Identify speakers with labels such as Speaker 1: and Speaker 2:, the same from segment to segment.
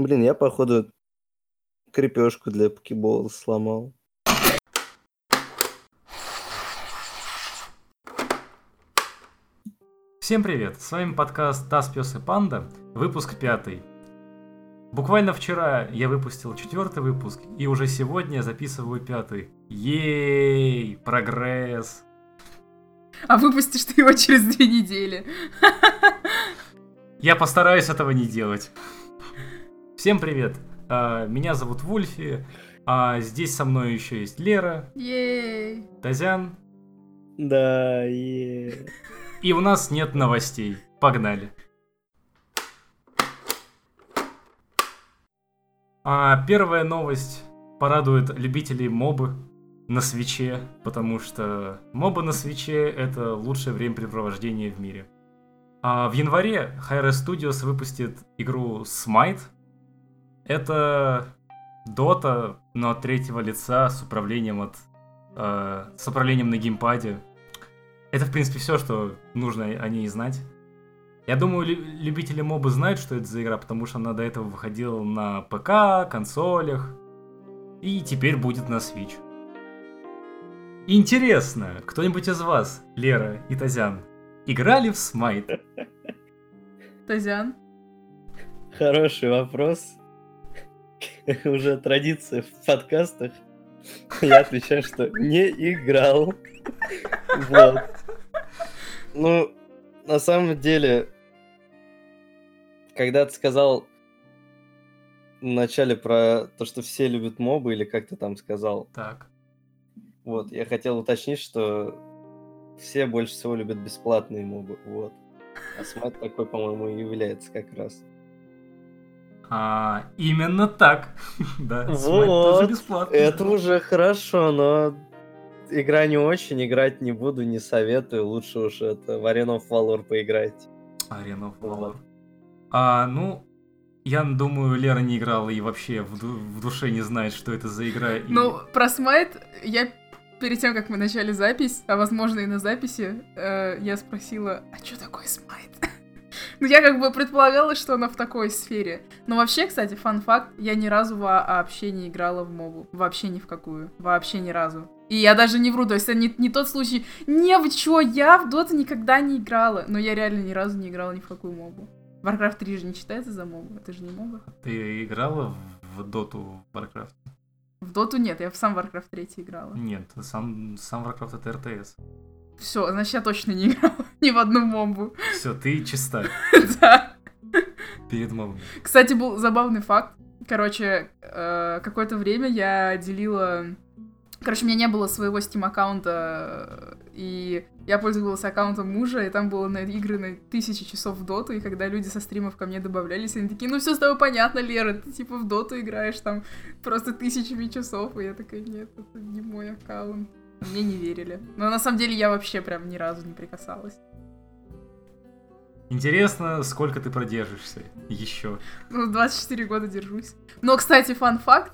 Speaker 1: Блин, я, походу, крепежку для покебола сломал.
Speaker 2: Всем привет! С вами подкаст «Таз, пес и панда», выпуск пятый. Буквально вчера я выпустил четвертый выпуск, и уже сегодня записываю пятый. Ей, прогресс!
Speaker 3: А выпустишь ты его через две недели.
Speaker 2: Я постараюсь этого не делать. Всем привет! А, Меня зовут Вульфи, а здесь со мной еще есть Лера,
Speaker 3: Ей.
Speaker 2: Тазян,
Speaker 1: Да, е.
Speaker 2: и у нас нет новостей. Погнали! А, первая новость порадует любителей мобы на свече, потому что мобы на свече это лучшее времяпрепровождение в мире. А в январе Hi-Re Studios выпустит игру Smite. Это Дота, но от третьего лица с управлением от э, с управлением на геймпаде. Это, в принципе, все, что нужно о ней знать. Я думаю, лю- любители мобы знают, что это за игра, потому что она до этого выходила на ПК, консолях. И теперь будет на Switch. Интересно, кто-нибудь из вас, Лера и Тазян, играли в Смайт?
Speaker 3: Тазян.
Speaker 1: Хороший вопрос. Уже традиция в подкастах. Я отвечаю, что не играл. Вот. Ну, на самом деле, когда ты сказал в начале про то, что все любят мобы, или как ты там сказал,
Speaker 2: Так.
Speaker 1: вот, я хотел уточнить, что все больше всего любят бесплатные мобы, вот. А смайт такой, по-моему, и является как раз.
Speaker 2: А, именно так. да, Смайт
Speaker 1: Вот,
Speaker 2: тоже бесплатно.
Speaker 1: Это уже хорошо, но игра не очень, играть не буду, не советую. Лучше уж это в Arena of Valor поиграть.
Speaker 2: Arena of. Valor. А, ну, я думаю, Лера не играла и вообще в, ду- в душе не знает, что это за игра. и-
Speaker 3: Ну, про Смайт я перед тем, как мы начали запись, а возможно и на записи, э, я спросила, а что такое Смайт? Ну, я как бы предполагала, что она в такой сфере. Но вообще, кстати, фан-факт, я ни разу вообще не играла в мобу. Вообще ни в какую. Вообще ни разу. И я даже не вру, то есть это не, не тот случай, не, вы чё, я в доту никогда не играла. Но я реально ни разу не играла ни в какую мобу. Warcraft 3 же не считается за мобу, это же не моба.
Speaker 2: Ты играла в доту Warcraft?
Speaker 3: В доту нет, я в сам Warcraft 3 играла.
Speaker 2: Нет, сам, сам Warcraft это РТС.
Speaker 3: Все, значит, я точно не играла ни в одну мобу.
Speaker 2: Все, ты чиста
Speaker 3: Да.
Speaker 2: перед мобами.
Speaker 3: Кстати, был забавный факт. Короче, э, какое-то время я делила... Короче, у меня не было своего Steam аккаунта, и я пользовалась аккаунтом мужа, и там было на игры на тысячи часов в доту, и когда люди со стримов ко мне добавлялись, они такие, ну все с тобой понятно, Лера, ты типа в доту играешь там просто тысячами часов, и я такая, нет, это не мой аккаунт. Мне не верили. Но на самом деле я вообще прям ни разу не прикасалась.
Speaker 2: Интересно, сколько ты продержишься еще.
Speaker 3: Ну, 24 года держусь. Но, кстати, фан-факт.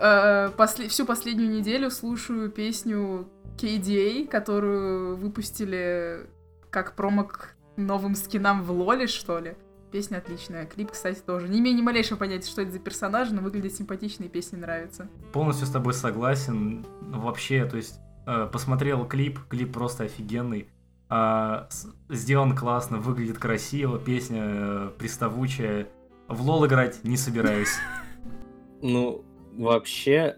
Speaker 3: э, после- всю последнюю неделю слушаю песню KDA, которую выпустили как промо к новым скинам в Лоле, что ли. Песня отличная. Клип, кстати, тоже. Не имею ни малейшего понятия, что это за персонаж, но выглядит симпатично и песня нравится.
Speaker 2: Полностью с тобой согласен. Вообще, то есть, посмотрел клип, клип просто офигенный. А, с- сделан классно, выглядит красиво, песня э, приставучая. В лол играть не собираюсь.
Speaker 1: Ну, вообще,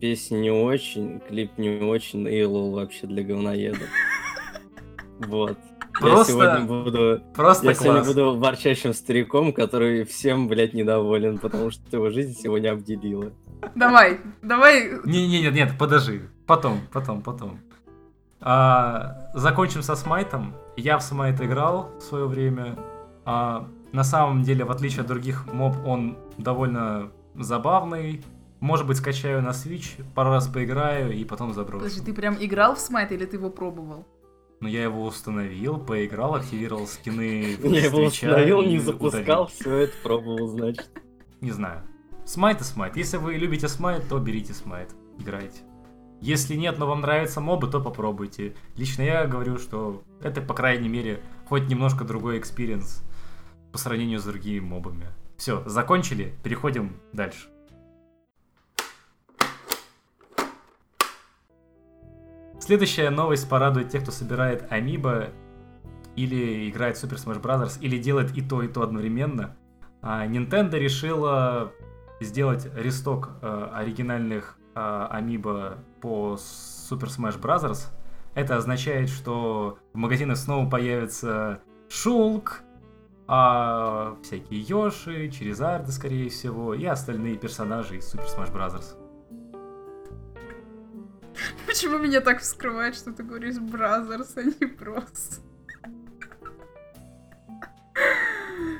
Speaker 1: песня не очень, клип не очень, и лол вообще для говноедов. Вот. Я
Speaker 2: Просто-
Speaker 1: сегодня буду...
Speaker 2: Просто
Speaker 1: Я сегодня
Speaker 2: класс.
Speaker 1: буду ворчащим стариком, который всем, блядь, недоволен, потому что его жизнь сегодня обделила.
Speaker 3: Давай, давай.
Speaker 2: Не, не, нет, нет, подожди. Потом, потом, потом. А, закончим со Смайтом. Я в Смайт играл в свое время. А, на самом деле, в отличие от других моб, он довольно забавный. Может быть, скачаю на Switch, пару раз поиграю и потом заброшу.
Speaker 3: Подожди, ты прям играл в Smite или ты его пробовал?
Speaker 2: Но я его установил, поиграл, активировал скины.
Speaker 1: Я его установил, не запускал, все это пробовал, значит.
Speaker 2: Не знаю. Smite и Smite. Если вы любите Smite, то берите Smite. Играйте. Если нет, но вам нравятся мобы, то попробуйте. Лично я говорю, что это, по крайней мере, хоть немножко другой experience по сравнению с другими мобами. Все, закончили, переходим дальше. Следующая новость порадует тех, кто собирает Амиба или играет Super Smash Bros. или делает и то, и то одновременно. А Nintendo решила сделать ресток э, оригинальных э, Амиба по Super Smash Bros. Это означает, что в магазинах снова появится Шулк, а всякие Йоши, Черезарды, скорее всего, и остальные персонажи из Super Smash Bros.
Speaker 3: Почему меня так вскрывает, что ты говоришь Brothers, а не Bros?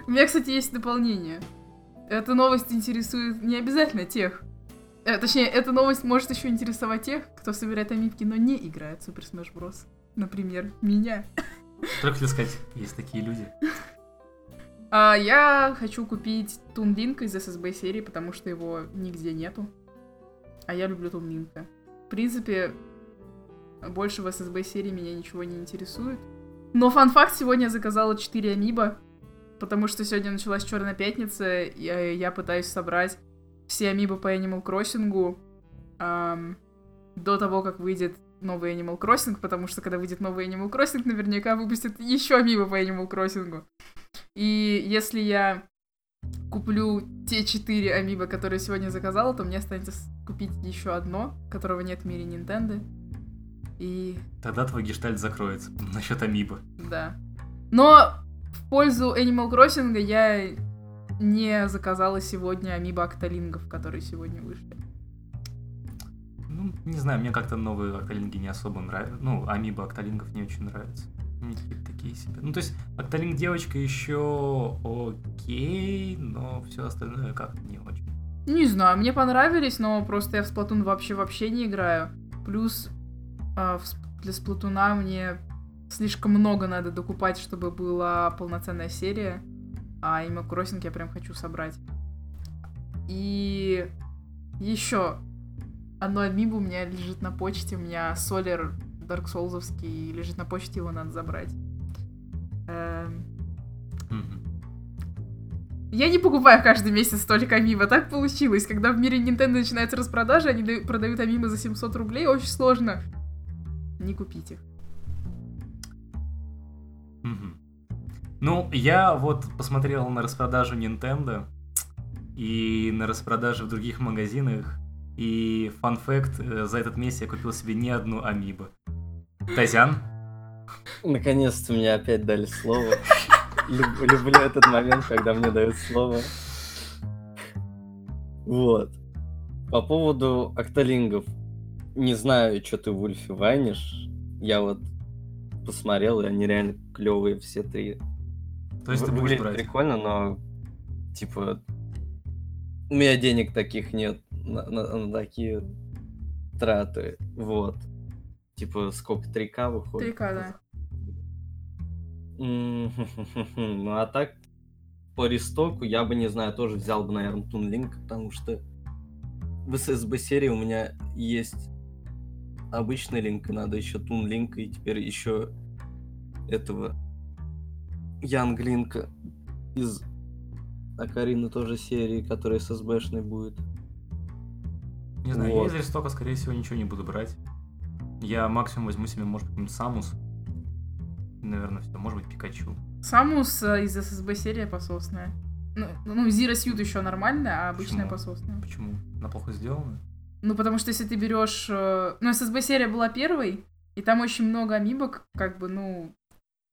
Speaker 3: У меня, кстати, есть дополнение. Эта новость интересует не обязательно тех. Э, точнее, эта новость может еще интересовать тех, кто собирает амиибки, но не играет в Super Smash Bros. Например, меня.
Speaker 2: Только хотел сказать, есть такие люди.
Speaker 3: А, я хочу купить Toon Link а из SSB серии, потому что его нигде нету. А я люблю Тунлинка. В принципе, больше в SSB серии меня ничего не интересует. Но фан-факт, сегодня я заказала 4 амиба, потому что сегодня началась Черная пятница, и я пытаюсь собрать все амибы по Animal Crossing эм, до того, как выйдет новый Animal Crossing, потому что когда выйдет новый Animal Crossing, наверняка выпустят еще амибы по Animal Crossing. И если я куплю те четыре амиба, которые сегодня заказала, то мне останется купить еще одно, которого нет в мире Nintendo. И...
Speaker 2: Тогда твой гештальт закроется насчет амиба.
Speaker 3: Да. Но в пользу Animal Crossing я не заказала сегодня амиба Окталингов, которые сегодня вышли.
Speaker 2: Ну, не знаю, мне как-то новые Окталинги не особо нравятся. Ну, амиба Окталингов не очень нравятся. Они такие себе. Ну, то есть, Окталинг девочка еще окей, но все остальное как-то не очень.
Speaker 3: Не знаю, мне понравились, но просто я в Splatoon вообще вообще не играю. Плюс э, для Сплатуна мне слишком много надо докупать, чтобы была полноценная серия. А Animal Crossing я прям хочу собрать. И еще одно амибо у меня лежит на почте. У меня Солер Dark Soulsовский лежит на почте, его надо забрать. Эм... Я не покупаю каждый месяц столько амиба, так получилось. Когда в мире Nintendo начинается распродажа, они продают амибо за 700 рублей, очень сложно. Не купить их.
Speaker 2: Ну, я вот посмотрел на распродажу Nintendo и на распродажи в других магазинах. И фан факт, э, за этот месяц я купил себе не одну амибо. Тазян?
Speaker 1: Наконец-то мне опять дали слово. Люблю этот момент, когда мне дают слово. Вот. По поводу октолингов. Не знаю, что ты в Ульфе вайнишь. Я вот посмотрел, и они реально клевые все три.
Speaker 2: То есть ты будешь брать?
Speaker 1: прикольно, но типа у меня денег таких нет на, на, на такие траты. Вот. Типа сколько 3К выходит?
Speaker 3: 3К, да.
Speaker 1: Ну а так, по рестоку я бы, не знаю, тоже взял бы, наверное, Тунлинк, потому что в ССБ серии у меня есть обычный линк, и надо еще Тунлинка, и теперь еще этого Янглинка из Акарины тоже серии, которая ССБшной будет.
Speaker 2: Не знаю, вот. я из рестока, скорее всего, ничего не буду брать. Я максимум возьму себе, может быть, Самус. Наверное, все. Может быть, Пикачу.
Speaker 3: Самус э, из ССБ серия пососная. Ну, ну Зира Сьют еще нормальная, а обычная
Speaker 2: Почему?
Speaker 3: пососная.
Speaker 2: Почему? Она плохо сделана?
Speaker 3: Ну, потому что если ты берешь... э, Ну, ССБ серия была первой, и там очень много амибок, как бы, ну,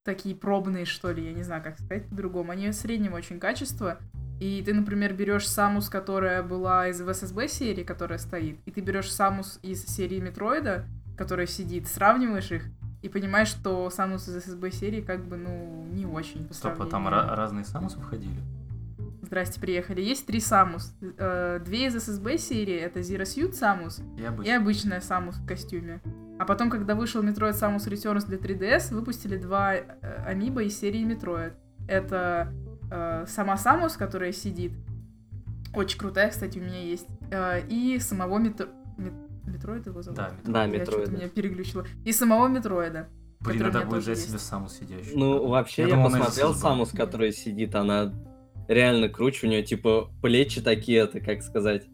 Speaker 3: такие пробные, что ли, я не знаю, как сказать по-другому. Они среднего очень качества. И ты, например, берешь Самус, которая была из ВССБ серии, которая стоит, и ты берешь Самус из серии Метроида, которая сидит, сравниваешь их, и понимаешь, что Самус из ССБ серии как бы, ну, не очень по
Speaker 2: Стоп, а там разные Самусы входили?
Speaker 3: Здрасте, приехали. Есть три Самус. Э, две из ССБ серии, это Zero Suit Самус
Speaker 2: и,
Speaker 3: и обычная Самус в костюме. А потом, когда вышел Metroid Samus Returns для 3DS, выпустили два э, amiibo из серии Metroid. Это э, сама Самус, которая сидит. Очень крутая, кстати, у меня есть. Э, и самого Метро... Мет... Метроид его зовут?
Speaker 2: Да,
Speaker 1: Да,
Speaker 3: Я
Speaker 1: Метроид.
Speaker 3: что-то меня переключило. И самого Метроида.
Speaker 2: Блин, надо будет взять себе. Самус сидящий.
Speaker 1: Ну, вообще,
Speaker 2: Я
Speaker 1: я,
Speaker 2: думал,
Speaker 1: посмотрел. Самус, которая сидит, она реально круче. У нее, типа, плечи такие, это, как сказать,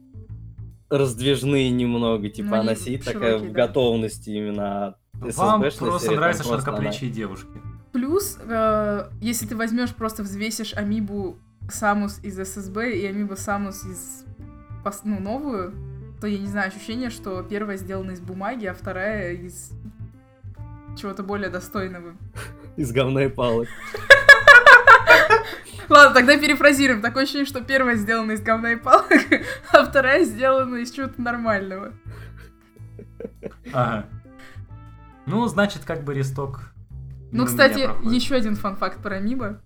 Speaker 1: раздвижные немного. Типа,
Speaker 3: Ну,
Speaker 1: она сидит
Speaker 3: широкие,
Speaker 1: такая в
Speaker 3: да.
Speaker 1: готовности именно.
Speaker 2: Вам просто
Speaker 1: просто
Speaker 2: широкоплечие девушки.
Speaker 3: Плюс, э, если ты возьмешь, просто взвесишь Амибу Самус из ССБ и Амибу Самус из ну, новую, то я не знаю, ощущение, что первая сделана из бумаги, а вторая из чего-то более достойного.
Speaker 1: она Из говна и палок.
Speaker 3: Ладно, тогда перефразируем. Такое ощущение, что первая сделана из говна и палок, а вторая сделана из чего-то нормального.
Speaker 2: Ага. Ну, значит, как бы ресток.
Speaker 3: Ну, кстати, еще один фан-факт про Амибо.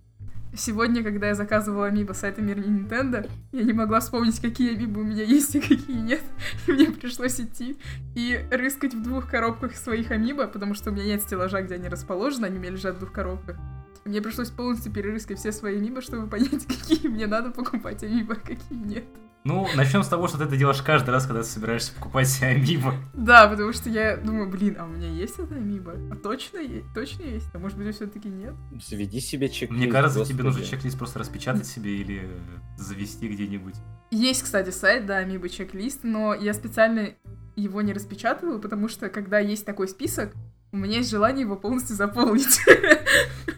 Speaker 3: Сегодня, когда я заказывала Амибо с сайта Мир Nintendo, я не могла вспомнить, какие Амибо у меня есть и какие нет. И мне пришлось идти и рыскать в двух коробках своих Амибо, потому что у меня нет стеллажа, где они расположены, они у меня лежат в двух коробках. Мне пришлось полностью перерыскать все свои Амибо, чтобы понять, какие мне надо покупать Амибо, а какие нет.
Speaker 2: Ну, начнем с того, что ты это делаешь каждый раз, когда ты собираешься покупать себе амибо.
Speaker 3: Да, потому что я думаю, блин, а у меня есть это Амибо? А точно есть? Точно есть? А может быть, все-таки нет?
Speaker 1: Заведи себе чек
Speaker 2: Мне кажется, тебе нужно чек-лист просто распечатать себе или завести где-нибудь.
Speaker 3: Есть, кстати, сайт, да, Амибо чек-лист, но я специально его не распечатываю, потому что когда есть такой список, у меня есть желание его полностью заполнить.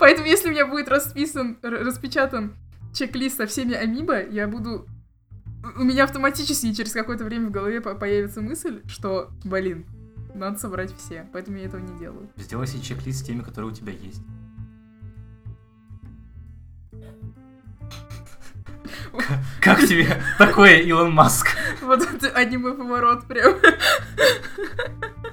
Speaker 3: Поэтому если у меня будет расписан, распечатан чек-лист со всеми Амибо, я буду... У меня автоматически через какое-то время в голове по- появится мысль, что, блин, надо собрать все, поэтому я этого не делаю.
Speaker 2: Сделай себе чек-лист с теми, которые у тебя есть. Как тебе такое, Илон Маск?
Speaker 3: Вот это аниме-поворот прям.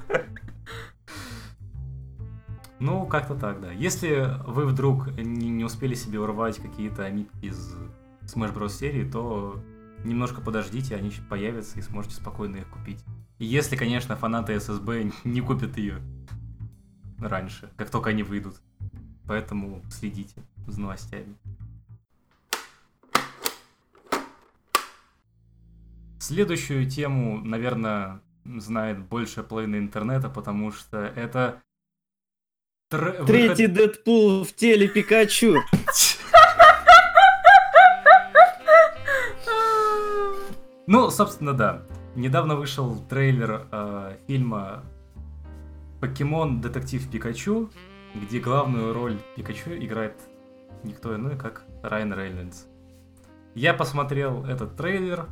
Speaker 2: Ну, как-то так, да. Если вы вдруг не, не успели себе урвать какие-то амитки из Smash Bros. серии, то немножко подождите, они появятся и сможете спокойно их купить. И если, конечно, фанаты SSB не купят ее раньше, как только они выйдут. Поэтому следите за новостями. Следующую тему, наверное, знает больше половины интернета, потому что это... тр- выход-
Speaker 1: Третий Дэдпул в теле Пикачу.
Speaker 2: Ну, собственно, да. Недавно вышел трейлер э, фильма Покемон Детектив Пикачу, где главную роль Пикачу играет никто иной, как Райан Рейнольдс. Я посмотрел этот трейлер,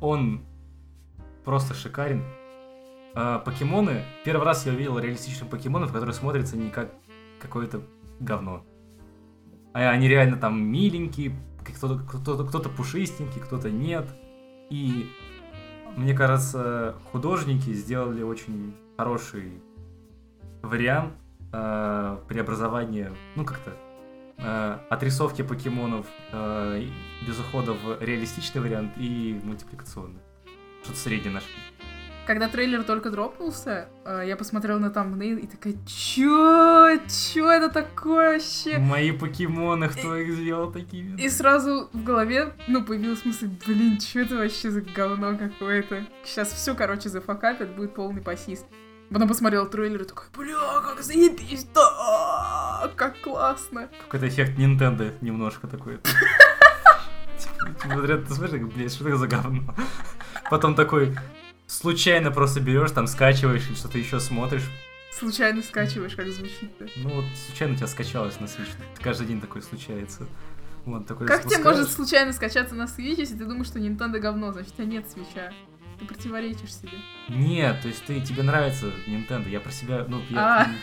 Speaker 2: он просто шикарен. А, покемоны, первый раз я увидел реалистичных покемонов, которые смотрятся не как какое-то говно. А они реально там миленькие, кто-то, кто-то, кто-то пушистенький, кто-то нет. И мне кажется, художники сделали очень хороший вариант э, преобразования, ну как-то, э, отрисовки покемонов э, без ухода в реалистичный вариант и мультипликационный. Что-то среднее нашли.
Speaker 3: Когда трейлер только дропнулся, э, я посмотрела на тамбнейл и такая, чё? Чё это такое вообще?
Speaker 2: Мои покемоны, кто их сделал такими?
Speaker 3: И сразу в голове, ну, появилась мысль, блин, что это вообще за говно какое-то? Сейчас все, короче, зафакапят, будет полный пассист. Потом посмотрела трейлер и такой, бля, как заебись, да, как классно.
Speaker 2: Какой-то эффект Nintendo немножко такой. Типа, Смотря, ты смотришь, блядь, что это за говно? Потом такой, случайно просто берешь, там скачиваешь или что-то еще смотришь.
Speaker 3: Случайно скачиваешь, как звучит-то.
Speaker 2: Ну вот случайно у тебя скачалось на Switch. Каждый день такое случается. Вот, такой
Speaker 3: Как тебе может случайно скачаться на Switch, если ты думаешь, что Nintendo говно, значит, у тебя нет свеча. Ты противоречишь себе.
Speaker 2: Нет, то есть ты, тебе нравится Nintendo. Я про себя, ну,
Speaker 3: А.
Speaker 2: я м,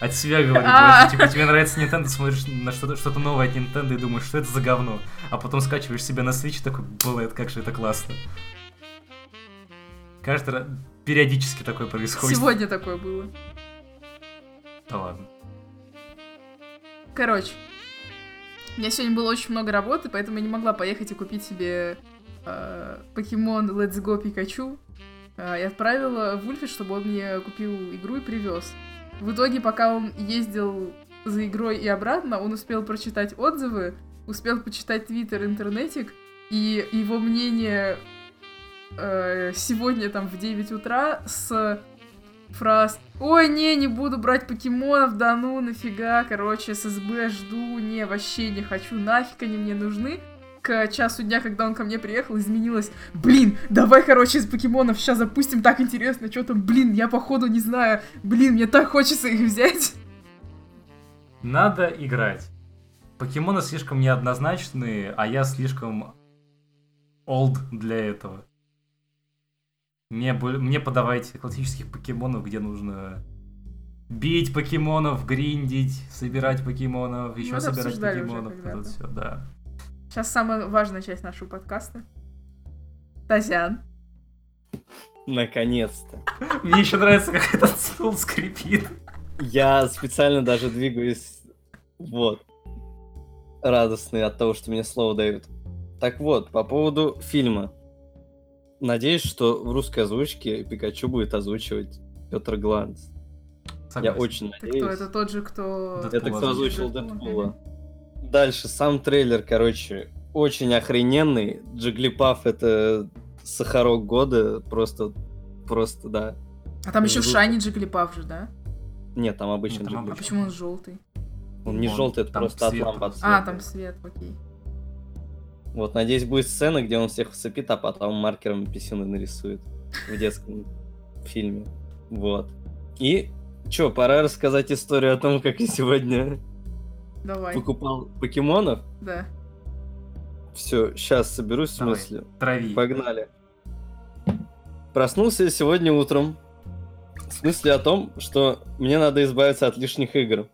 Speaker 2: от себя говорю.
Speaker 3: А.
Speaker 2: Типа тебе нравится Nintendo, смотришь на что-то что новое от Nintendo и думаешь, что это за говно. А потом скачиваешь себя на Switch и такой, блэд, как же это классно. Каждый раз, периодически такое происходит.
Speaker 3: Сегодня такое было.
Speaker 2: Да ладно.
Speaker 3: Короче, у меня сегодня было очень много работы, поэтому я не могла поехать и купить себе э, покемон Let's Go Пикачу. Э, и отправила Вульфе, чтобы он мне купил игру и привез. В итоге, пока он ездил за игрой и обратно, он успел прочитать отзывы, успел почитать твиттер, интернетик, и его мнение э, сегодня там в 9 утра с фраз. Ой, не, не буду брать покемонов, да ну, нафига, короче, ССБ жду, не, вообще не хочу, нафиг они мне нужны. К часу дня, когда он ко мне приехал, изменилось. Блин, давай, короче, из покемонов сейчас запустим, так интересно, что там, блин, я походу не знаю, блин, мне так хочется их взять.
Speaker 2: Надо играть. Покемоны слишком неоднозначные, а я слишком олд для этого. Мне, мне подавайте классических покемонов, где нужно бить покемонов, гриндить, собирать покемонов, еще
Speaker 3: Мы
Speaker 2: собирать покемонов. Это все, да.
Speaker 3: Сейчас самая важная часть нашего подкаста. Тазян.
Speaker 1: Наконец-то.
Speaker 2: Мне еще нравится, как этот стул скрипит.
Speaker 1: Я специально даже двигаюсь вот радостный от того, что мне слово дают. Так вот, по поводу фильма. Надеюсь, что в русской озвучке Пикачу будет озвучивать Петр Гланц. Я
Speaker 2: Согласен.
Speaker 1: очень
Speaker 3: Это
Speaker 1: надеюсь.
Speaker 3: кто? Это тот же, кто...
Speaker 2: Дэдпул
Speaker 1: Это кто озвучил
Speaker 3: Дэдпула.
Speaker 1: Дэдпула. Дальше, сам трейлер, короче, очень охрененный. Джиглипаф это сахарок года, просто, просто, да.
Speaker 3: А там еще
Speaker 1: Жутко.
Speaker 3: Шайни Джиглипав же, да?
Speaker 1: Нет, там обычный
Speaker 2: Нет, там
Speaker 3: А
Speaker 1: Джиглипаф.
Speaker 3: почему он желтый?
Speaker 1: Он не
Speaker 2: Он-
Speaker 1: желтый, это просто от
Speaker 2: свет
Speaker 1: лампы
Speaker 2: просто.
Speaker 3: А, там свет, окей.
Speaker 1: Вот, надеюсь, будет сцена, где он всех вцепит, а потом маркером писюны нарисует в детском фильме. Вот. И чё, пора рассказать историю о том, как я сегодня
Speaker 3: Давай,
Speaker 1: покупал покемонов.
Speaker 3: да.
Speaker 1: Все, сейчас соберусь в
Speaker 2: Давай.
Speaker 1: смысле.
Speaker 2: Трави.
Speaker 1: Погнали. Проснулся я сегодня утром. В смысле о том, что мне надо избавиться от лишних игр.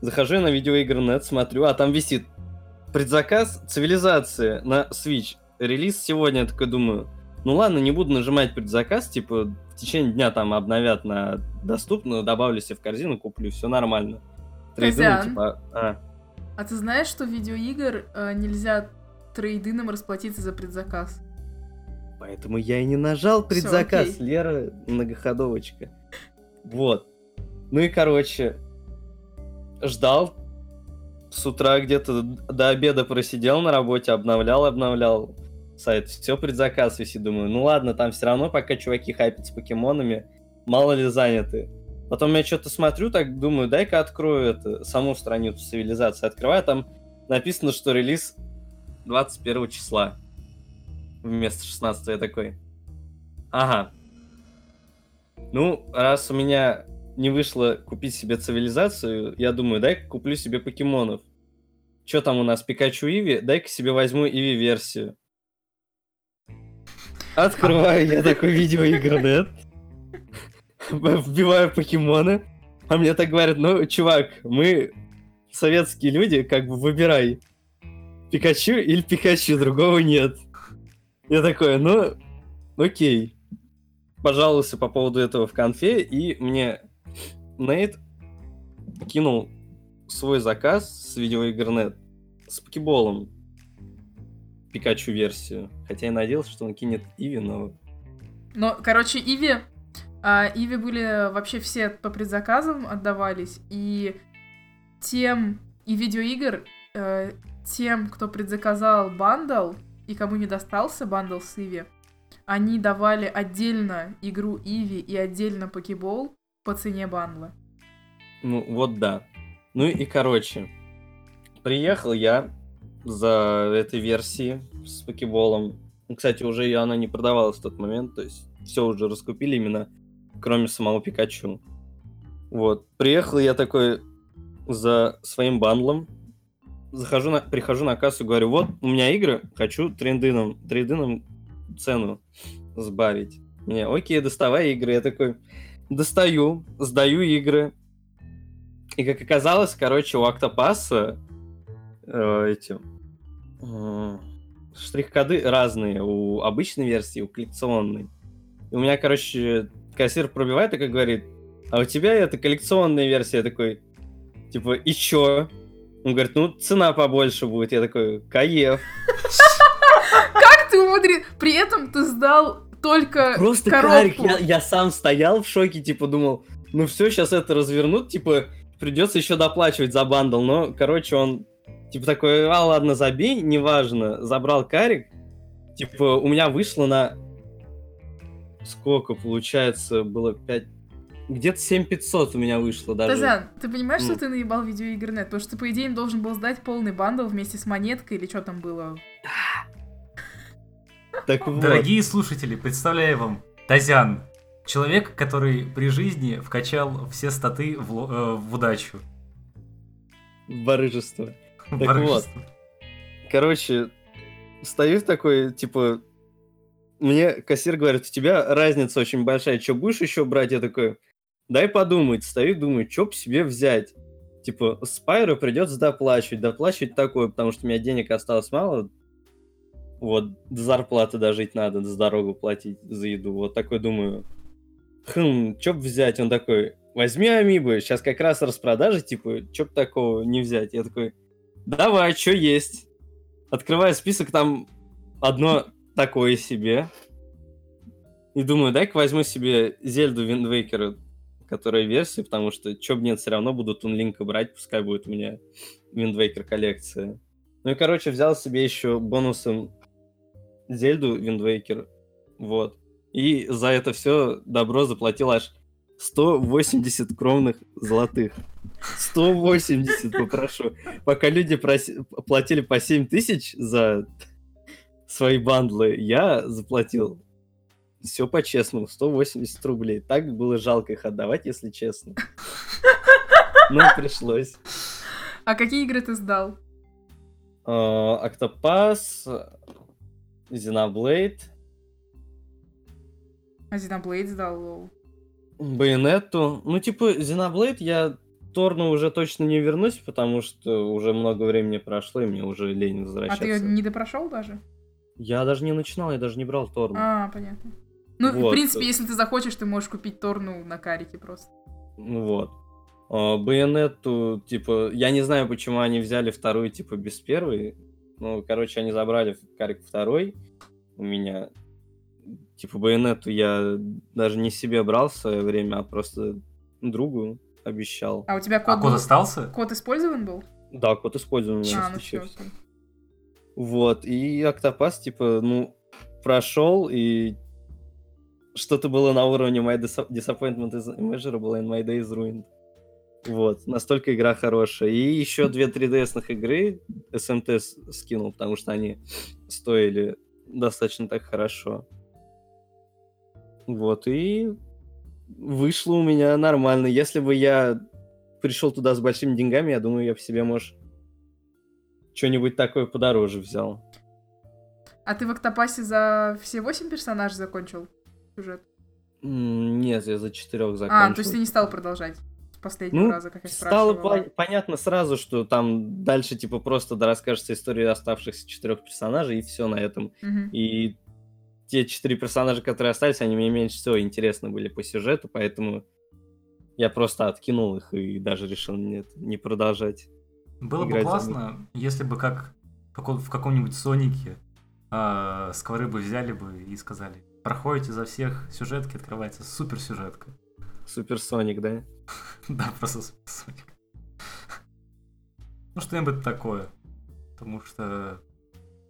Speaker 1: Захожу я на видеоигр.нет, смотрю, а там висит предзаказ цивилизации на Switch. Релиз сегодня, я такой думаю, ну ладно, не буду нажимать предзаказ, типа в течение дня там обновят на доступно, добавлю себе в корзину, куплю, все нормально.
Speaker 3: Козян.
Speaker 1: типа, а,
Speaker 3: А ты знаешь, что в видеоигр э, нельзя трейдином расплатиться за предзаказ?
Speaker 1: Поэтому я и не нажал
Speaker 3: Всё,
Speaker 1: предзаказ,
Speaker 3: окей.
Speaker 1: Лера многоходовочка. Вот. Ну и, короче, ждал. С утра где-то до обеда просидел на работе, обновлял, обновлял сайт. Все, предзаказ висит. Думаю, ну ладно, там все равно пока чуваки хайпят с покемонами, мало ли заняты. Потом я что-то смотрю, так думаю, дай-ка открою это, саму страницу цивилизации. Открываю, там написано, что релиз 21 числа вместо 16 я такой. Ага. Ну, раз у меня не вышло купить себе цивилизацию, я думаю, дай-ка куплю себе покемонов. Что там у нас, Пикачу Иви? Дай-ка себе возьму Иви-версию. Открываю я такой видеоигр.нет. Вбиваю покемоны. А мне так говорят, ну, чувак, мы советские люди, как бы выбирай. Пикачу или Пикачу, другого нет. Я такой, ну, окей. Пожаловался по поводу этого в конфе, и мне Нейт кинул свой заказ с видеоигрнет с покеболом. Пикачу версию. Хотя я надеялся, что он кинет Иви, но...
Speaker 3: Но, короче, Eevee... а, Eevee были вообще все по предзаказам отдавались, и тем... И видеоигр, э, тем, кто предзаказал бандл, и кому не достался бандл с Eevee, они давали отдельно игру Eevee и отдельно покебол по цене бандла.
Speaker 1: Ну, вот да. Ну и, короче, приехал я за этой версией с покеболом. Ну, Кстати, уже она не продавалась в тот момент, то есть все уже раскупили именно, кроме самого Пикачу. Вот. Приехал я такой за своим бандлом, захожу на, прихожу на кассу, говорю, вот, у меня игры, хочу трендином, трендином цену сбавить. Мне, окей, доставай игры. Я такой, достаю, сдаю игры. И как оказалось, короче, у Октопаса э, эти э, штрих-коды разные у обычной версии, у коллекционной. И у меня, короче, кассир пробивает и как говорит, а у тебя это коллекционная версия. Я такой, типа, и чё? Он говорит, ну, цена побольше будет. Я такой, каев.
Speaker 3: Как ты умудрил? При этом ты сдал только
Speaker 1: Просто
Speaker 3: коробку.
Speaker 1: карик. Я, я сам стоял в шоке, типа, думал, ну все, сейчас это развернут, типа, придется еще доплачивать за бандл. Но, короче, он, типа, такой, а, ладно, забей, неважно. Забрал карик. Типа, у меня вышло на... Сколько, получается, было 5... где-то 7500 у меня вышло даже.
Speaker 3: Тазян, ты понимаешь, что
Speaker 1: М.
Speaker 3: ты наебал видеоигры.нет? Потому что ты, по идее, им должен был сдать полный бандл вместе с монеткой или что там было.
Speaker 1: Так вот.
Speaker 2: Дорогие слушатели, представляю вам Тазян. Человек, который при жизни вкачал все статы в, э, в удачу.
Speaker 1: Барыжество.
Speaker 2: Барышество.
Speaker 1: Короче, стою такой, типа, мне кассир говорит, у тебя разница очень большая, что будешь еще брать? Я такой, дай подумать. Стою, думаю, что бы себе взять? Типа, Спайру придется доплачивать. Доплачивать такое, потому что у меня денег осталось мало. Вот, до зарплаты дожить надо, за дорогу платить, за еду. Вот такой думаю, хм, что бы взять? Он такой, возьми Амибы, сейчас как раз распродажи, типа, что бы такого не взять? Я такой, давай, что есть? Открываю список, там одно такое себе. И думаю, дай-ка возьму себе Зельду Виндвейкера, которая версия, потому что, чё бы нет, все равно буду Тунлинка брать, пускай будет у меня Wind Waker коллекция. Ну и, короче, взял себе еще бонусом Зельду Wind Waker, вот. И за это все добро заплатил аж 180 кровных золотых. 180, попрошу. Пока люди проси- платили по 7 тысяч за свои бандлы, я заплатил все по-честному, 180 рублей. Так было жалко их отдавать, если честно. Но пришлось.
Speaker 3: А какие игры ты сдал?
Speaker 1: А, Октопас, Xenoblade,
Speaker 3: А Xenoblade сдал, лол.
Speaker 1: Байонетту. Ну, типа, Xenoblade я Торну уже точно не вернусь, потому что уже много времени прошло, и мне уже лень
Speaker 3: А
Speaker 1: возвращаться.
Speaker 3: ты ее не допрошел даже?
Speaker 1: Я даже не начинал, я даже не брал Торну.
Speaker 3: А, понятно. Ну, в
Speaker 1: Вот.
Speaker 3: принципе, если ты захочешь, ты можешь купить Торну на карике просто.
Speaker 1: Ну вот. А, Байонетту, типа, я не знаю, почему они взяли вторую, типа, без первой. Ну, короче, они забрали карик второй у меня. Типа, Байонетту я даже не себе брал в свое время, а просто другу обещал.
Speaker 3: А у тебя
Speaker 2: А
Speaker 3: код,
Speaker 2: код
Speaker 3: был-
Speaker 2: остался?
Speaker 3: код использован был?
Speaker 1: Да, код использован
Speaker 3: А, ну все,
Speaker 1: всё. Вот, и Октопас, типа, ну, прошел, и что-то было на уровне My Dis- Disappointment is Immeasurable and My Day is Ruined. Вот, настолько игра хорошая. И еще две 3DS-ных игры SMT с- скинул, потому что они стоили достаточно так хорошо. Вот, и вышло у меня нормально. Если бы я пришел туда с большими деньгами, я думаю, я бы себе, может, что-нибудь такое подороже взял.
Speaker 3: А ты в Октопасе за все восемь персонажей закончил сюжет?
Speaker 1: Нет, я за четырех закончил.
Speaker 3: А, то есть ты не стал продолжать последнего
Speaker 1: Ну,
Speaker 3: раза, как я
Speaker 1: Стало
Speaker 3: спрашивала.
Speaker 1: по- понятно сразу, что там дальше, типа, просто да, расскажется история оставшихся четырех персонажей, и все на этом.
Speaker 3: Мгм.
Speaker 1: И те четыре персонажа, которые остались, они мне меньше всего интересны были по сюжету, поэтому я просто откинул их и даже решил нет, не продолжать.
Speaker 2: Было бы классно, если бы как в каком- в каком-нибудь Сонике а, скворы бы взяли бы и сказали, проходите за всех сюжетки, открывается супер сюжетка.
Speaker 1: Суперсоник, да?
Speaker 2: Да, просто супер Соник. Ну, что-нибудь такое. Потому что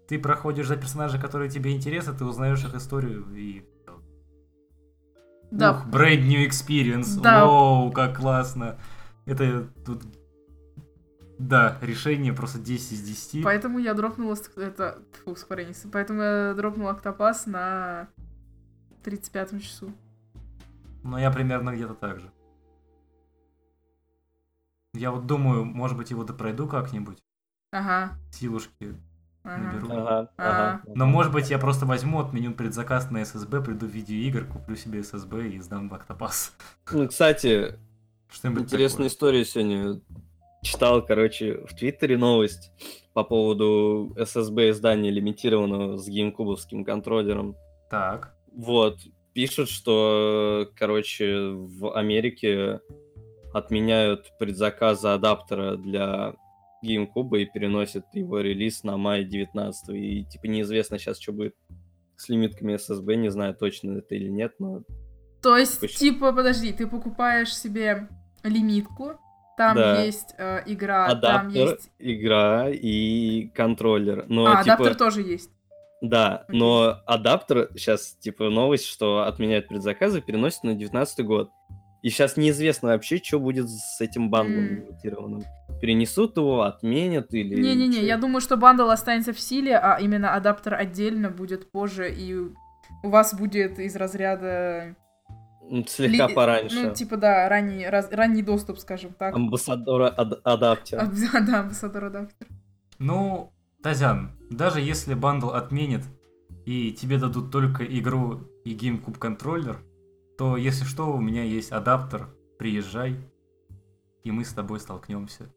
Speaker 2: ты проходишь за персонажей, которые тебе интересны, ты узнаешь их историю и...
Speaker 3: Да,
Speaker 2: Ух, brand new experience.
Speaker 3: Да.
Speaker 2: Воу, как классно. Это тут... Да, решение просто 10 из 10.
Speaker 3: поэтому я дропнула это, фу, поэтому я дропнула Октопас на 35 часу.
Speaker 2: Но я примерно где-то так же. Я вот думаю, может быть, его допройду как-нибудь.
Speaker 3: Ага,
Speaker 2: Силушки
Speaker 3: ага.
Speaker 2: наберу.
Speaker 1: Ага, ага.
Speaker 2: Но может быть я просто возьму, отменю предзаказ на SSB, приду в видеоигр, куплю себе SSB и сдам в Octopass.
Speaker 1: Ну, кстати,
Speaker 2: Что-нибудь
Speaker 1: Интересную
Speaker 2: такое.
Speaker 1: историю сегодня читал, короче, в Твиттере новость по поводу SSB издания лимитированного с геймкубовским контроллером.
Speaker 2: Так.
Speaker 1: Вот, пишут, что, короче, в Америке отменяют предзаказы адаптера для GameCube и переносят его релиз на май 19 И, типа, неизвестно сейчас, что будет с лимитками SSB, не знаю, точно это или нет, но
Speaker 3: То есть,
Speaker 1: Почему?
Speaker 3: типа, подожди, ты покупаешь себе лимитку, там
Speaker 1: Да.
Speaker 3: есть э, игра, там
Speaker 1: адаптер,
Speaker 3: есть...
Speaker 1: игра и контроллер. Но,
Speaker 3: а,
Speaker 1: типа,
Speaker 3: адаптер тоже есть.
Speaker 1: Да, но адаптер, сейчас, типа, новость, что отменяют предзаказы, переносят на 19 год. И сейчас неизвестно вообще, что будет с этим бандлом
Speaker 3: М.
Speaker 1: лимитированным. Перенесут его, отменят или...
Speaker 3: Не-не-не, я думаю, что bundle останется в силе, а именно адаптер отдельно будет позже, и у вас будет из разряда...
Speaker 1: М, Слегка
Speaker 3: ли-
Speaker 1: пораньше.
Speaker 3: Ну, типа, да, ранний, раз- ранний доступ, скажем так.
Speaker 1: Амбассадора ад- адаптер.
Speaker 3: А, Да, амбассадор адаптер.
Speaker 2: Ну, Тазян, даже если bundle отменит и тебе дадут только игру и GameCube контроллер, то если что, у меня есть адаптер, приезжай, и мы с тобой столкнемся.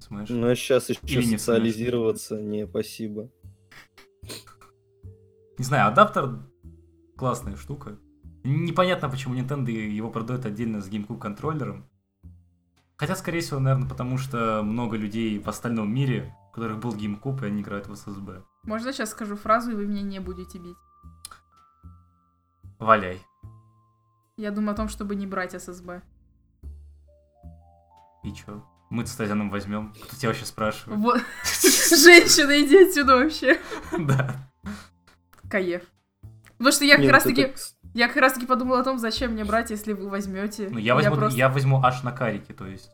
Speaker 2: Smash.
Speaker 1: Ну, а сейчас еще
Speaker 2: Или не
Speaker 1: социализироваться, не, спасибо.
Speaker 2: Не знаю, адаптер классная штука. Непонятно, почему Nintendo его продает отдельно с GameCube контроллером. Хотя, скорее всего, наверное, потому что много людей в остальном мире, которых был GameCube, и они играют в SSB.
Speaker 3: Можно сейчас скажу фразу, и вы меня не будете бить?
Speaker 2: Валяй.
Speaker 3: Я думаю о том, чтобы не брать ССБ.
Speaker 2: И чё? Мы с Тазяном возьмем. Кто тебя вообще спрашивает?
Speaker 3: Вот. Женщина, иди отсюда вообще.
Speaker 2: Да.
Speaker 3: Каев. Потому что я как
Speaker 1: ну
Speaker 3: раз таки, я как раз таки подумала о том, зачем мне брать, если вы возьмете.
Speaker 2: Ну, я возьму,
Speaker 3: просто-
Speaker 2: я возьму аж на карике, то есть.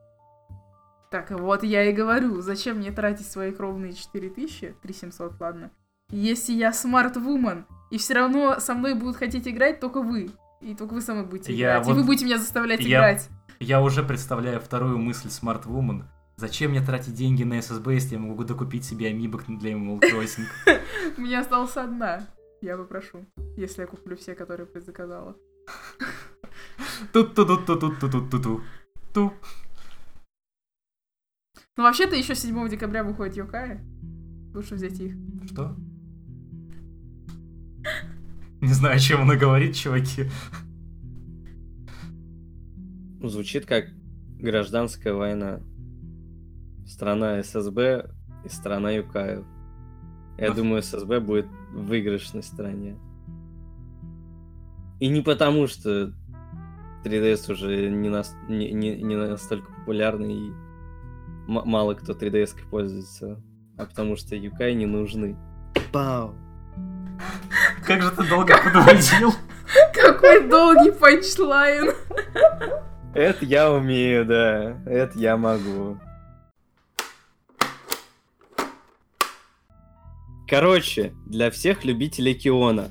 Speaker 3: Так, вот я и говорю, зачем мне тратить свои кровные 4000, 3700, ладно. Если я смарт-вумен, и все равно со мной будут хотеть играть только вы. И только вы со мной будете
Speaker 2: Я
Speaker 3: играть. И
Speaker 2: вот-
Speaker 3: вы будете меня заставлять
Speaker 2: я-
Speaker 3: играть.
Speaker 2: Я уже представляю вторую мысль Woman. Зачем мне тратить деньги на SSB, если я могу докупить себе амибок для Animal Crossing?
Speaker 3: У меня осталась одна. Я попрошу, если я куплю все, которые предзаказала.
Speaker 2: тут ту тут тут тут тут тут ту ту
Speaker 3: Ну, вообще-то еще 7 декабря выходит Йокая. Лучше взять их.
Speaker 2: Что? Не знаю, о чем она говорит, чуваки.
Speaker 1: Звучит как гражданская война. Страна ССБ и страна Юкаев. Я думаю, ССБ будет в выигрышной стороне. И не потому, что 3DS уже не, нас- не, не- не настолько популярный и мало кто 3DS пользуется, а потому что Юкай не нужны. Пау!
Speaker 2: Как же ты долго подводил?
Speaker 3: Какой долгий панчлайн.
Speaker 1: Это я умею, да. Это я могу. Короче, для всех любителей Киона.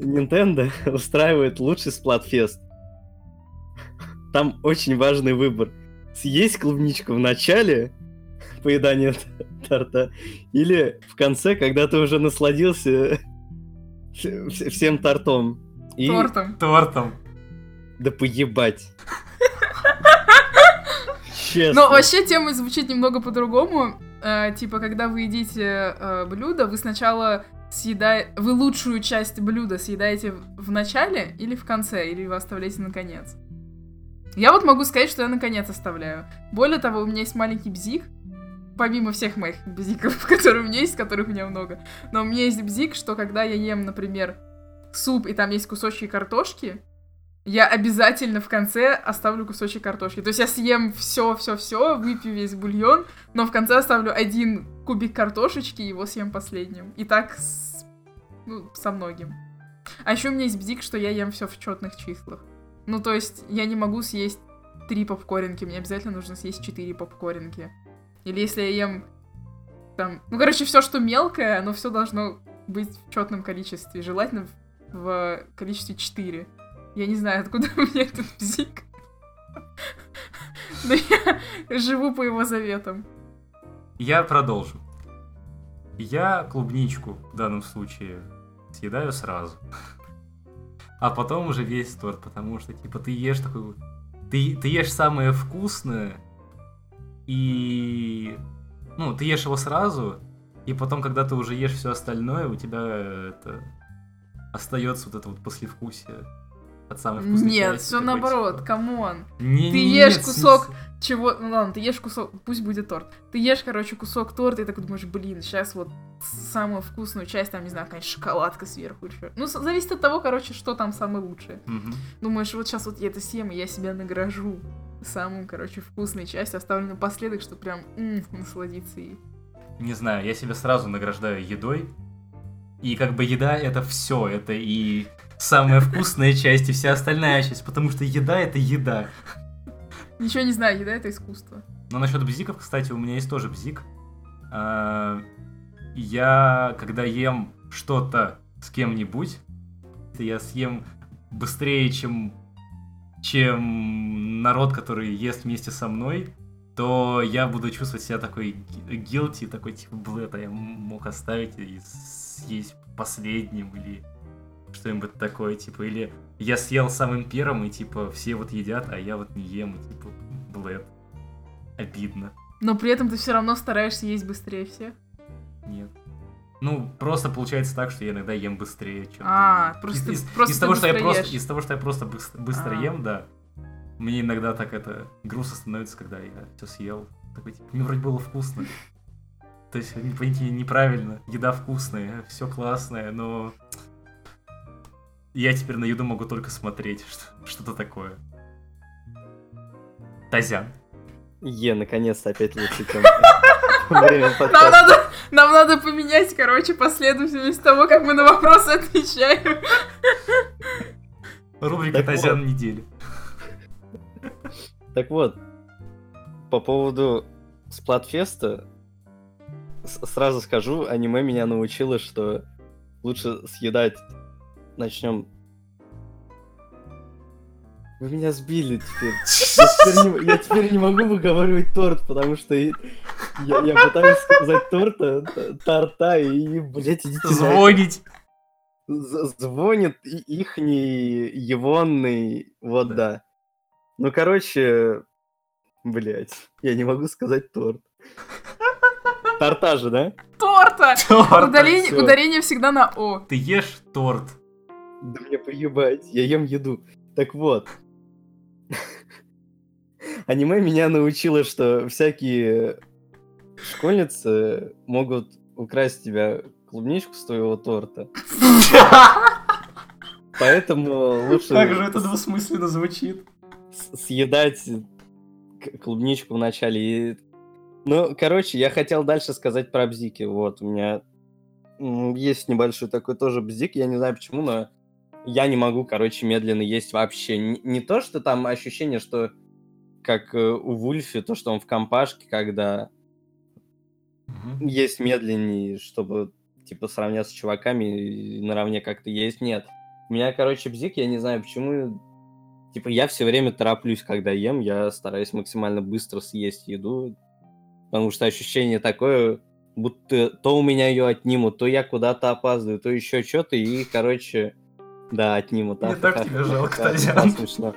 Speaker 1: Nintendo устраивает лучший сплатфест. Там очень важный выбор. Съесть клубничку в начале поедания торта или в конце, когда ты уже насладился вс- всем тортом. И...
Speaker 3: Тортом.
Speaker 2: Тортом.
Speaker 1: Да поебать. Честно.
Speaker 3: Но вообще тема звучит немного по-другому. Э, типа, когда вы едите э, блюдо, вы сначала съедаете... Вы лучшую часть блюда съедаете в начале или в конце, или вы оставляете на конец. Я вот могу сказать, что я на конец оставляю. Более того, у меня есть маленький бзик, помимо всех моих бзиков, которые у меня есть, которых у меня много. Но у меня есть бзик, что когда я ем, например, суп, и там есть кусочки картошки, я обязательно в конце оставлю кусочек картошки. То есть я съем все, все, все, выпью весь бульон, но в конце оставлю один кубик картошечки и его съем последним. И так с- ну, со многим. А еще у меня есть бзик, что я ем все в четных числах. Ну, то есть я не могу съесть три попкоринки, мне обязательно нужно съесть четыре попкоринки. Или если я ем там... Ну, короче, все, что мелкое, оно все должно быть в четном количестве. Желательно в, в количестве 4. Я не знаю, откуда у меня этот бзик. Но я живу по его заветам.
Speaker 2: Я продолжу. Я клубничку в данном случае съедаю сразу. А потом уже весь торт, потому что, типа, ты ешь такой... Ты, ты ешь самое вкусное, и... Ну, ты ешь его сразу, и потом, когда ты уже ешь все остальное, у тебя это... Остается вот это вот послевкусие от самой вкусной
Speaker 3: Нет,
Speaker 2: части,
Speaker 3: все наоборот,
Speaker 2: типа,
Speaker 3: come on.
Speaker 2: «Не-
Speaker 3: Ты
Speaker 2: не-
Speaker 3: ешь
Speaker 2: нет,
Speaker 3: кусок
Speaker 2: смысле».
Speaker 3: Чего? Ну ладно, ты ешь кусок, пусть будет торт. Ты ешь, короче, кусок торта и такой думаешь, блин, сейчас вот самую вкусную часть, там, не знаю, какая шоколадка сверху что. Ну, зависит от того, короче, что там самое лучшее.
Speaker 2: Мгм.
Speaker 3: Думаешь, вот сейчас вот я это съем, и я себя награжу самую, короче, вкусной частью, оставлю напоследок, чтобы прям м, насладиться ей.
Speaker 2: Не знаю, я себя сразу награждаю едой, И как бы еда это все, это и самая вкусная часть, и вся остальная часть, потому что еда это еда.
Speaker 3: Ничего не знаю, еда это искусство.
Speaker 2: Но насчет бзиков, кстати, у меня есть тоже бзик. А, Я, когда ем что-то с кем-нибудь, я съем быстрее, чем, чем народ, который ест вместе со мной, то я буду чувствовать себя такой guilty, такой типа, блин, это я мог оставить и съесть последним, или что-нибудь такое, типа, или я съел самым первым, и типа все вот едят, а я вот не ем, и типа, блэд. Обидно.
Speaker 3: Но при этом ты все равно стараешься есть быстрее всех.
Speaker 2: Нет. Ну, просто получается так, что я иногда ем быстрее, чем
Speaker 3: А,
Speaker 2: ты.
Speaker 3: просто
Speaker 2: из,
Speaker 3: просто
Speaker 2: из того, что я просто, из того, что я просто быстро, быстро
Speaker 3: А.
Speaker 2: ем, да. Мне иногда так это грустно становится, когда я все съел. Такой, типа, мне вроде было вкусно. То есть, поймите, неправильно. Еда вкусная, все классное, но я теперь на еду могу только смотреть, что- что-то такое. Тазян.
Speaker 1: Е, наконец-то опять лучше, чем
Speaker 3: Нам надо, нам надо поменять, короче, последовательность того, как мы на вопросы отвечаем.
Speaker 2: Рубрика
Speaker 1: Так
Speaker 2: Тазян недели.
Speaker 1: Так вот, по поводу Сплатфеста, сразу скажу, аниме меня научило, что лучше съедать. Начнем. Вы меня сбили теперь. Я теперь не, я теперь не могу выговаривать торт, потому что я, я пытаюсь сказать торта, т- торта, и, блядь, идите.
Speaker 2: Звонить.
Speaker 1: Звонит и ихний егонный, вот
Speaker 2: Да.
Speaker 1: да. Ну, короче, блять, я не могу сказать торт. Торта же, да?
Speaker 3: Торта!
Speaker 2: Торт.
Speaker 3: Ударение, ударение всегда на О.
Speaker 2: Ты ешь торт.
Speaker 1: Да мне поебать, я ем еду. Так вот. Аниме меня научило, что всякие школьницы могут украсть тебя клубничку с твоего торта. Поэтому лучше...
Speaker 2: Как же это двусмысленно звучит.
Speaker 1: съедать клубничку в начале. И... Ну, короче, я хотел дальше сказать про бзики. Вот, у меня есть небольшой такой тоже бзик, я не знаю почему, но я не могу, короче, медленно есть вообще. Н- Не, то, что там ощущение, что как э, у Вульфи, то, что он в компашке, когда есть медленнее, чтобы, типа, сравняться с чуваками и наравне как-то есть. Нет. У меня, короче, бзик, я не знаю почему. Типа, я все время тороплюсь, когда ем, я стараюсь максимально быстро съесть еду, потому что ощущение такое, будто то у меня ее отнимут, то я куда-то опаздываю, то еще что-то, и, короче, да, отнимут.
Speaker 2: Мне так тебя жалко,
Speaker 1: да, смешно.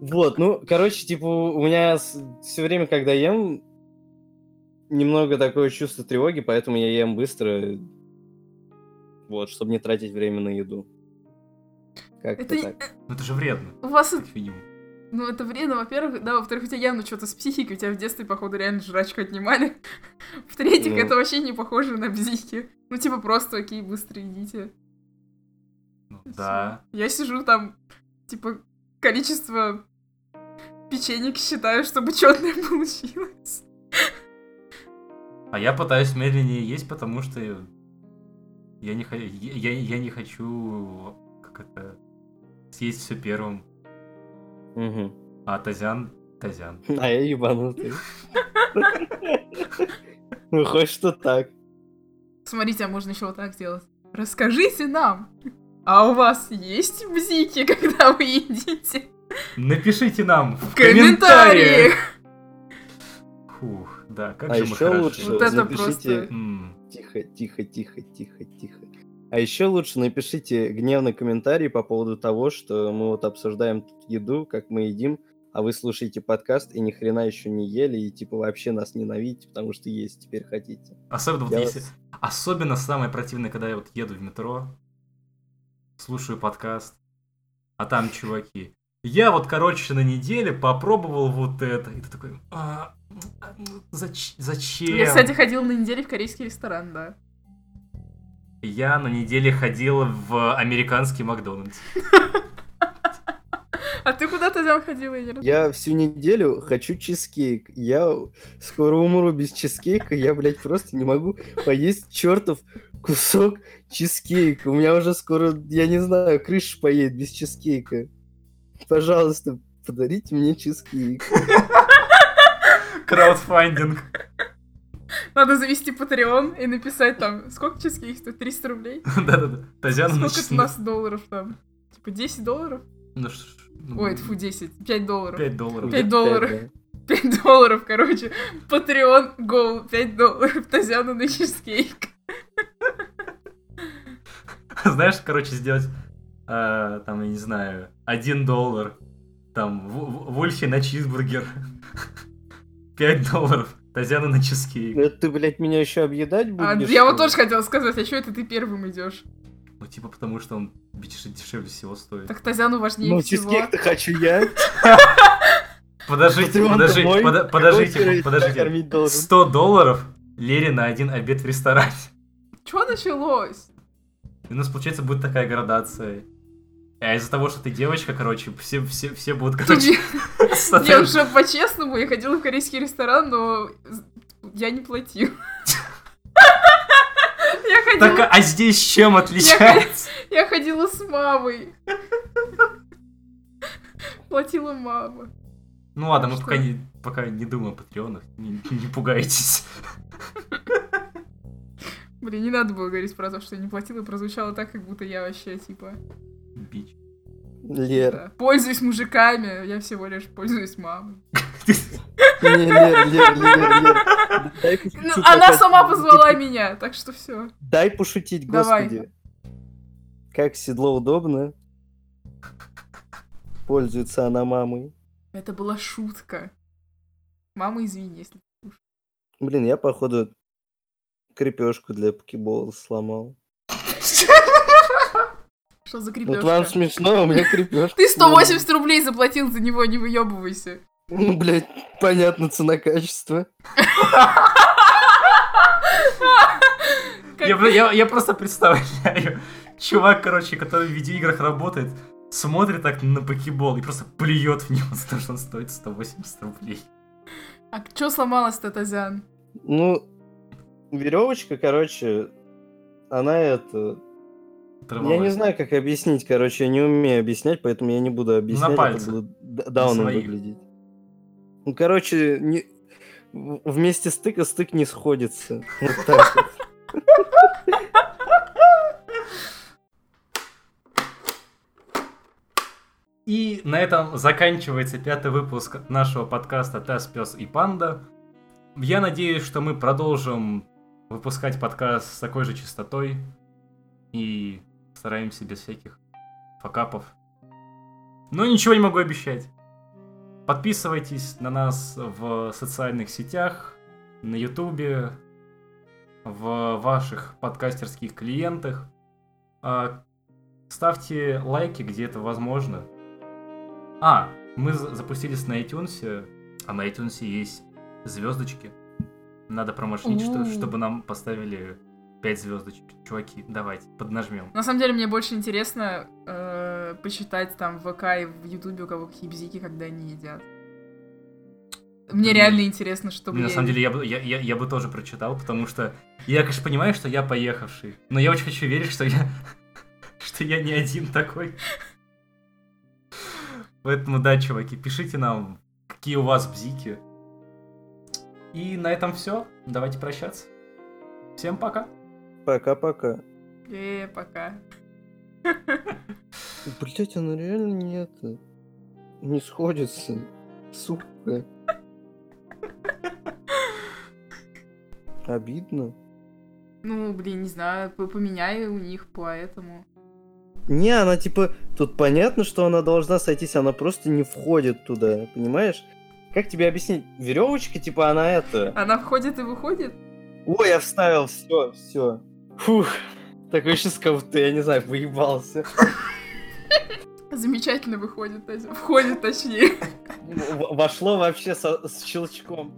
Speaker 1: Вот, ну, короче, типа, у меня все время, когда ем, немного такое чувство тревоги, поэтому я ем быстро, вот, чтобы не тратить время на еду. Как-то
Speaker 3: Это не-
Speaker 1: так.
Speaker 2: Ну это же вредно,
Speaker 3: У вас,
Speaker 2: как минимум.
Speaker 3: ну, это вредно, во-первых, да, во-вторых, у тебя явно что-то с психикой, у тебя в детстве, походу, реально жрачку отнимали. В-третьих,
Speaker 1: Ну.
Speaker 3: это вообще не похоже на бзики. Ну, типа, просто, окей, быстро идите.
Speaker 2: Ну, да.
Speaker 3: Я сижу там, типа, количество печенек считаю, чтобы четное получилось.
Speaker 2: А я пытаюсь медленнее есть, потому что я не, хо- я, я- я не хочу как это, съесть все первым.
Speaker 1: Мгм.
Speaker 2: А Тазян, Тазян.
Speaker 1: А я ебанутый. Ну, хоть что так.
Speaker 3: Смотрите, а можно еще вот так сделать. Расскажите нам, а у вас есть бзики, когда вы едите?
Speaker 2: Напишите нам в
Speaker 3: В комментариях!
Speaker 2: Фух, да, как
Speaker 1: А
Speaker 2: же мы
Speaker 1: еще
Speaker 2: хороши.
Speaker 1: лучше
Speaker 3: Вот это
Speaker 1: напишите...
Speaker 3: просто-
Speaker 1: Тихо, тихо, тихо, тихо, тихо. А еще лучше напишите гневный комментарий по поводу того, что мы вот обсуждаем тут еду, как мы едим, а вы слушаете подкаст и ни хрена еще не ели, и типа вообще нас ненавидите, потому что есть теперь хотите.
Speaker 2: Особенно вот
Speaker 1: Я
Speaker 2: если...
Speaker 1: вас-
Speaker 2: Особенно самое противное, когда я вот еду в метро, слушаю подкаст, а там чуваки. Я вот, короче, на неделе попробовал вот это. И ты такой, «А, а, зач- зачем?
Speaker 3: Я, кстати, ходила на неделе в корейский ресторан, да.
Speaker 2: Я на неделе ходил в американский Макдональдс.
Speaker 3: А ты куда-то взял ходила, Ира?
Speaker 1: Я всю неделю хочу чизкейк. Я скоро умру без чизкейка. Я, блядь, просто не могу поесть чертов кусок чизкейка. У меня уже скоро, я не знаю, крыша поедет без чизкейка. Пожалуйста, подарите мне чизкейк.
Speaker 2: Краудфандинг.
Speaker 3: Надо завести Patreon и написать там, сколько чизкейк стоит? 300 рублей?
Speaker 2: Да-да-да. Тазян
Speaker 3: Сколько это у нас долларов там? Типа 10 долларов?
Speaker 2: Ну, ну,
Speaker 3: Ой, фу, 10. 5 долларов.
Speaker 2: 5 долларов.
Speaker 3: Пять долларов. 5 долларов, короче. Patreon, Go, 5 долларов. Тазяну на чизкейк.
Speaker 2: Знаешь, короче, сделать, э, там, я не знаю, 1 доллар, там, в- в- Вольфи на чизбургер, 5 долларов, Тазяна на чизкейк.
Speaker 1: Это ты, блядь, меня еще объедать
Speaker 3: А,
Speaker 1: будешь?
Speaker 3: я вот тоже хотела сказать, а что это ты первым идешь?
Speaker 2: Ну, типа, потому что он деш- дешевле всего стоит.
Speaker 3: Так Тазяну важнее
Speaker 1: Ну,
Speaker 3: всего.
Speaker 1: чизкейк-то хочу я.
Speaker 2: Подождите, подождите, подождите, подождите.
Speaker 1: я кормить должен?
Speaker 2: 100 долларов Лере на один обед в ресторане.
Speaker 3: Чё началось?
Speaker 2: И у нас, получается, будет такая градация. А из-за того, что ты девочка, короче, все, все, все будут, короче,
Speaker 3: Я уже по-честному, я ходила в корейский ресторан, но я не платил. Я
Speaker 2: Так,
Speaker 3: ходила,
Speaker 2: а здесь чем отличается?
Speaker 3: я ходила с мамой. Платила мама.
Speaker 2: Ну ладно, мы пока не, пока не думаем о патреонах, не, не пугайтесь.
Speaker 3: Блин, не надо было говорить про то, что я не платила, прозвучало так, как будто я вообще, типа,
Speaker 2: Бич.
Speaker 1: Лер.
Speaker 3: да, пользуюсь мужиками, я всего лишь пользуюсь мамой.
Speaker 1: Не, Лер, Лер, Лер, Лер.
Speaker 3: Ну, она сама позвала меня, так что все.
Speaker 1: Дай пошутить,
Speaker 3: Давай.
Speaker 1: господи. Как седло удобно. Пользуется она мамой.
Speaker 3: Это была шутка. Мама, извини, если...
Speaker 1: Блин, я, походу, крепежку для покебола сломал.
Speaker 3: Что за
Speaker 1: Вот
Speaker 3: крепежка?
Speaker 1: вам смешно, у меня крепежка.
Speaker 3: Ты 180 рублей заплатил за него, не выебывайся.
Speaker 1: Ну, блядь, понятно, цена-качество.
Speaker 2: Я, я- я просто представляю, чувак, короче, который в видеоиграх работает, смотрит так на покебол и просто плюет в него за то, что он стоит 180 рублей.
Speaker 3: А что сломалось-то, Тазян?
Speaker 1: Ну, веревочка, короче, она это... Я не знаю, как объяснить, короче, я не умею объяснять, поэтому я не буду объяснять. это
Speaker 2: пальце.
Speaker 1: будет д- дауном
Speaker 2: своих.
Speaker 1: выглядеть. Ну, короче, не... вместе стыка стык не сходится. Вот так вот.
Speaker 2: И на этом заканчивается пятый выпуск нашего подкаста «Тес, пес и панда». Я надеюсь, что мы продолжим выпускать подкаст с такой же частотой и стараемся без всяких факапов. Но ничего не могу обещать. Подписывайтесь на нас в социальных сетях, на ютубе, в ваших подкастерских клиентах. А, Ставьте лайки, где это возможно. А, мы за- запустились на iTunes, а на iTunes есть звездочки. Надо промоушнить, что- чтобы нам поставили 5 звездочек. Чуваки, давайте, поднажмем.
Speaker 3: На самом деле, мне больше интересно э, почитать там в ВК и в Ютубе, у кого какие бзики, когда они едят. Мне
Speaker 2: Блин.
Speaker 3: реально интересно, что
Speaker 2: На самом деле, я бы, я, я, я бы тоже прочитал, потому что я, конечно, понимаю, что я поехавший, но я очень хочу верить, что я, что я не один такой. Поэтому, да, чуваки, пишите нам, какие у вас бзики. И на этом все. Давайте прощаться. Всем пока.
Speaker 1: Пока-пока.
Speaker 3: Э, пока.
Speaker 1: Блять, она реально не это... Не сходится. Сука. Обидно.
Speaker 3: Ну, блин, не знаю, поменяй у них поэтому.
Speaker 1: Не, она типа... Тут понятно, что она должна сойтись, она просто не входит туда, понимаешь? Как тебе объяснить? Веревочка, типа, она это...
Speaker 3: Она входит и выходит?
Speaker 1: Ой, я вставил, все, все. Фух. Такой сейчас как будто, я не знаю, выебался.
Speaker 3: Замечательно выходит. Входит, точнее.
Speaker 1: Вошло вообще со- с щелчком.